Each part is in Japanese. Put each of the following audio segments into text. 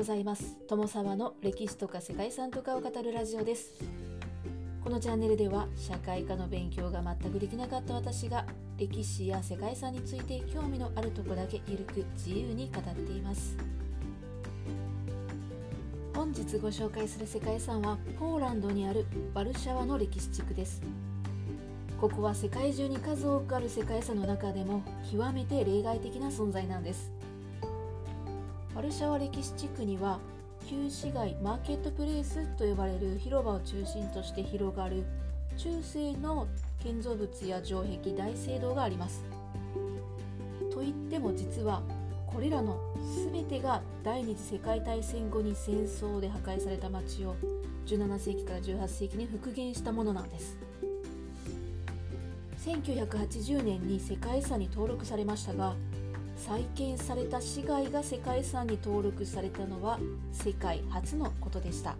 ございます。友沢の歴史とか世界遺産とかを語るラジオです。このチャンネルでは社会科の勉強が全くできなかった私が歴史や世界遺産について興味のあるとこだけゆるく自由に語っています。本日ご紹介する世界遺産はポーランドにあるワルシャワの歴史地区です。ここは世界中に数多くある世界遺産の中でも極めて例外的な存在なんです。ワルシャワ歴史地区には旧市街マーケットプレイスと呼ばれる広場を中心として広がる中世の建造物や城壁大聖堂があります。といっても実はこれらの全てが第二次世界大戦後に戦争で破壊された町を17世紀から18世紀に復元したものなんです。1980年に世界遺産に登録されましたが再建された市街が世界遺産に登録されたのは世界初のことでした。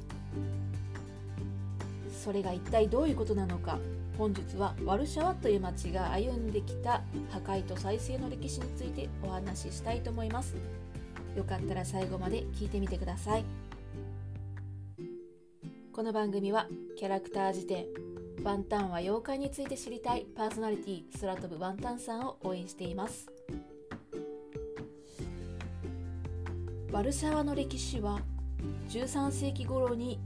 それが一体どういうことなのか。本日はワルシャワという町が歩んできた破壊と再生の歴史についてお話ししたいと思います。よかったら最後まで聞いてみてください。この番組はキャラクター辞典ワンタンは妖怪について知りたいパーソナリティ空飛ぶワンタンさんを応援しています。ワルシャワの歴史は13世紀頃に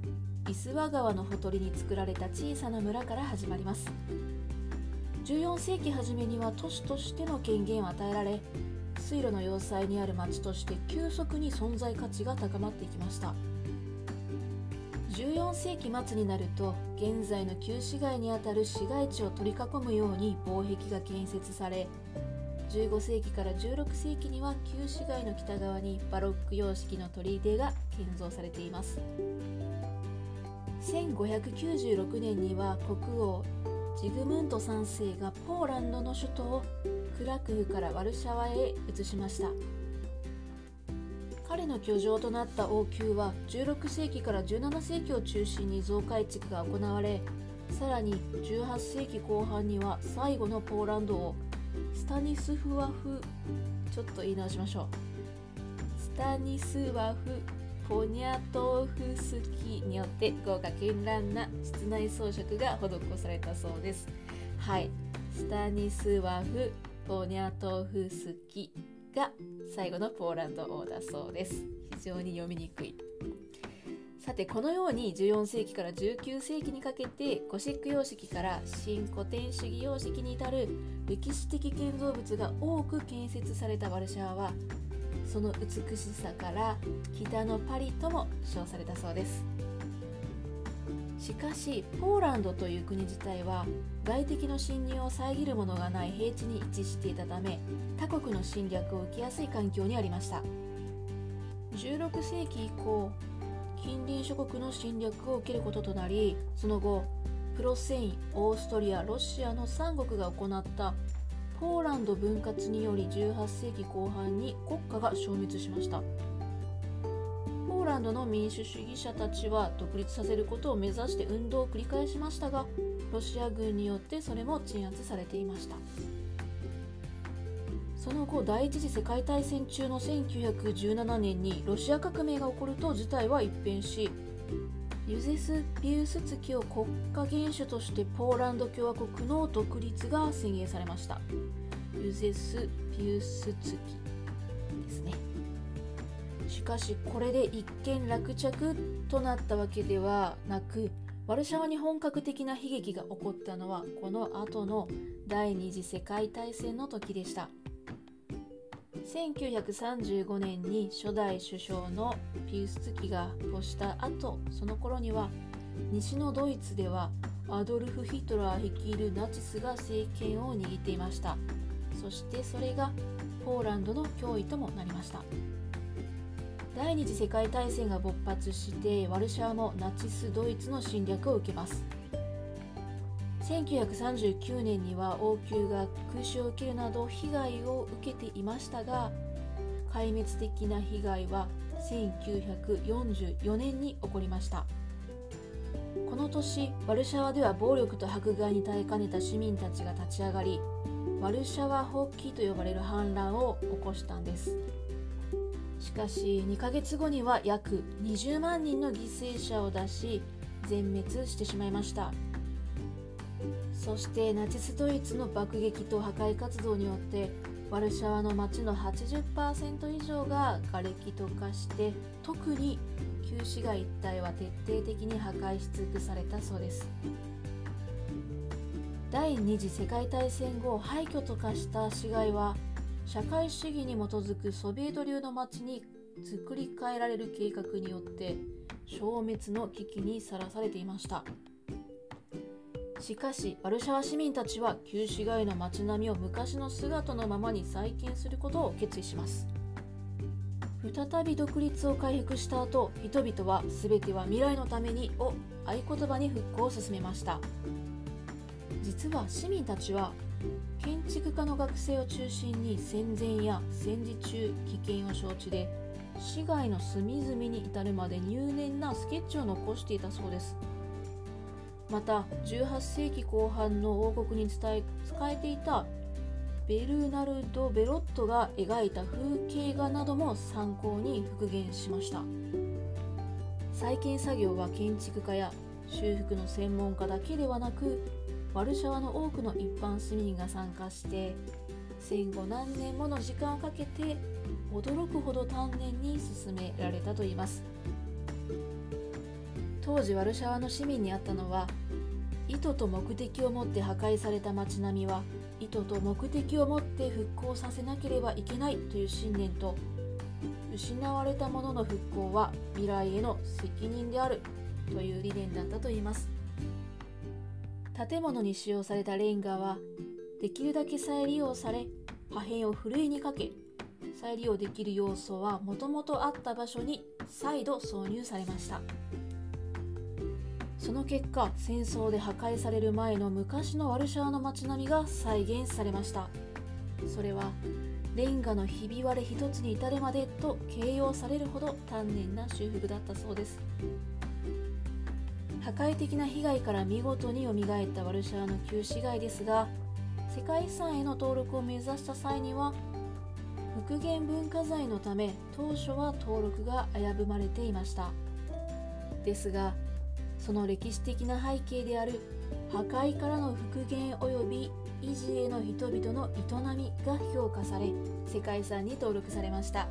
イスワ川のほとりに作られた小さな村から始まります。14世紀初めには都市としての権限を与えられ水路の要塞にある町として急速に存在価値が高まっていきました。14世紀末になると現在の旧市街にあたる市街地を取り囲むように防壁が建設され15世紀から16世紀には旧市街の北側にバロック様式の砦が建造されています。1596年には国王ジグムント3世がポーランドの首都をクラクフからワルシャワへ移しました。彼の居城となった王宮は16世紀から17世紀を中心に増改築が行われさらに18世紀後半には最後のポーランド王スタニスフワフちょっと言い直しましょう。スタニスワフポニャトフスキによって豪華絢爛な室内装飾が施されたそうです。はい。スタニスワフポニャトフスキが最後のポーランド王だそうです。非常に読みにくい。さてこのように14世紀から19世紀にかけてゴシック様式から新古典主義様式に至る歴史的建造物が多く建設されたワルシャワはその美しさから北のパリとも称されたそうです。しかしポーランドという国自体は外敵の侵入を遮るものがない平地に位置していたため他国の侵略を受けやすい環境にありました。16世紀以降近隣諸国の侵略を受けることとなりその後プロセインオーストリアロシアの3国が行ったポーランド分割により18世紀後半に国家が消滅しました。ポーランドの民主主義者たちは独立させることを目指して運動を繰り返しましたがロシア軍によってそれも鎮圧されていました。その後第一次世界大戦中の1917年にロシア革命が起こると事態は一変しユゼス・ピウスツキを国家元首としてポーランド共和国の独立が宣言されました。ユゼス・ピウスツキですね。しかしこれで一見落着となったわけではなくワルシャワに本格的な悲劇が起こったのはこの後の第二次世界大戦の時でした。1935年に初代首相のピウスツキが没した後その頃には西のドイツではアドルフ・ヒトラー率いるナチスが政権を握っていました。そしてそれがポーランドの脅威ともなりました。第二次世界大戦が勃発してワルシャワもナチスドイツの侵略を受けます。1939年には王宮が空襲を受けるなど被害を受けていましたが壊滅的な被害は1944年に起こりました。この年ワルシャワでは暴力と迫害に耐えかねた市民たちが立ち上がりワルシャワ放棄と呼ばれる反乱を起こしたんです。しかし2ヶ月後には約20万人の犠牲者を出し全滅してしまいました。そしてナチスドイツの爆撃と破壊活動によってワルシャワの町の80%以上が瓦礫と化して特に旧市街一帯は徹底的に破壊し尽くされたそうです。第二次世界大戦後廃墟と化した市街は社会主義に基づくソビエト流の町に作り変えられる計画によって消滅の危機にさらされていました。しかしワルシャワ市民たちは旧市街の街並みを昔の姿のままに再建することを決意します。再び独立を回復した後人々は全ては未来のためにを合言葉に復興を進めました。実は市民たちは建築家の学生を中心に戦前や戦時中危険を承知で市街の隅々に至るまで入念なスケッチを残していたそうです。また18世紀後半の王国に伝え使えていたベルナルド・ベロットが描いた風景画なども参考に復元しました。再建作業は建築家や修復の専門家だけではなくワルシャワの多くの一般市民が参加して戦後何年もの時間をかけて驚くほど丹念に進められたといいます。当時ワルシャワの市民にあったのは意図と目的を持って破壊された街並みは意図と目的を持って復興させなければいけないという信念と失われたものの復興は未来への責任であるという理念だったといいます。建物に使用されたレンガはできるだけ再利用され破片をふるいにかけ再利用できる要素はもともとあった場所に再度挿入されました。その結果戦争で破壊される前の昔のワルシャワの街並みが再現されました。それはレンガのひび割れ一つに至るまでと形容されるほど丹念な修復だったそうです。破壊的な被害から見事によみがえったワルシャワの旧市街ですが世界遺産への登録を目指した際には復元文化財のため当初は登録が危ぶまれていました。ですがその歴史的な背景である破壊からの復元及び維持への人々の営みが評価され世界遺産に登録されました。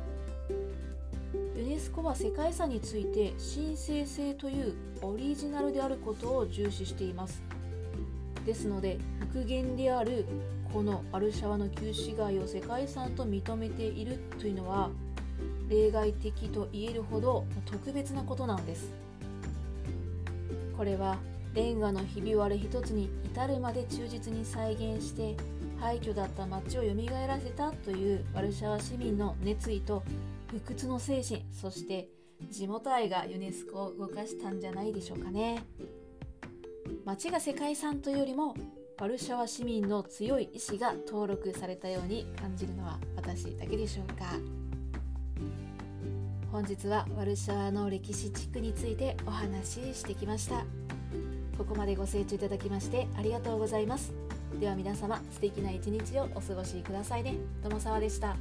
ユネスコは世界遺産について神聖性というオリジナルであることを重視しています。ですので復元であるこのアルシャワの旧市街を世界遺産と認めているというのは例外的と言えるほど特別なことなんです。これはレンガのひび割れ一つに至るまで忠実に再現して廃墟だった街を蘇らせたというワルシャワ市民の熱意と不屈の精神そして地元愛がユネスコを動かしたんじゃないでしょうかね。街が世界遺産というよりもワルシャワ市民の強い意志が登録されたように感じるのは私だけでしょうか。本日はワルシャワの歴史地区についてお話ししてきました。ここまでご清聴いただきましてありがとうございます。では皆様素敵な一日をお過ごしくださいね。友沢でした。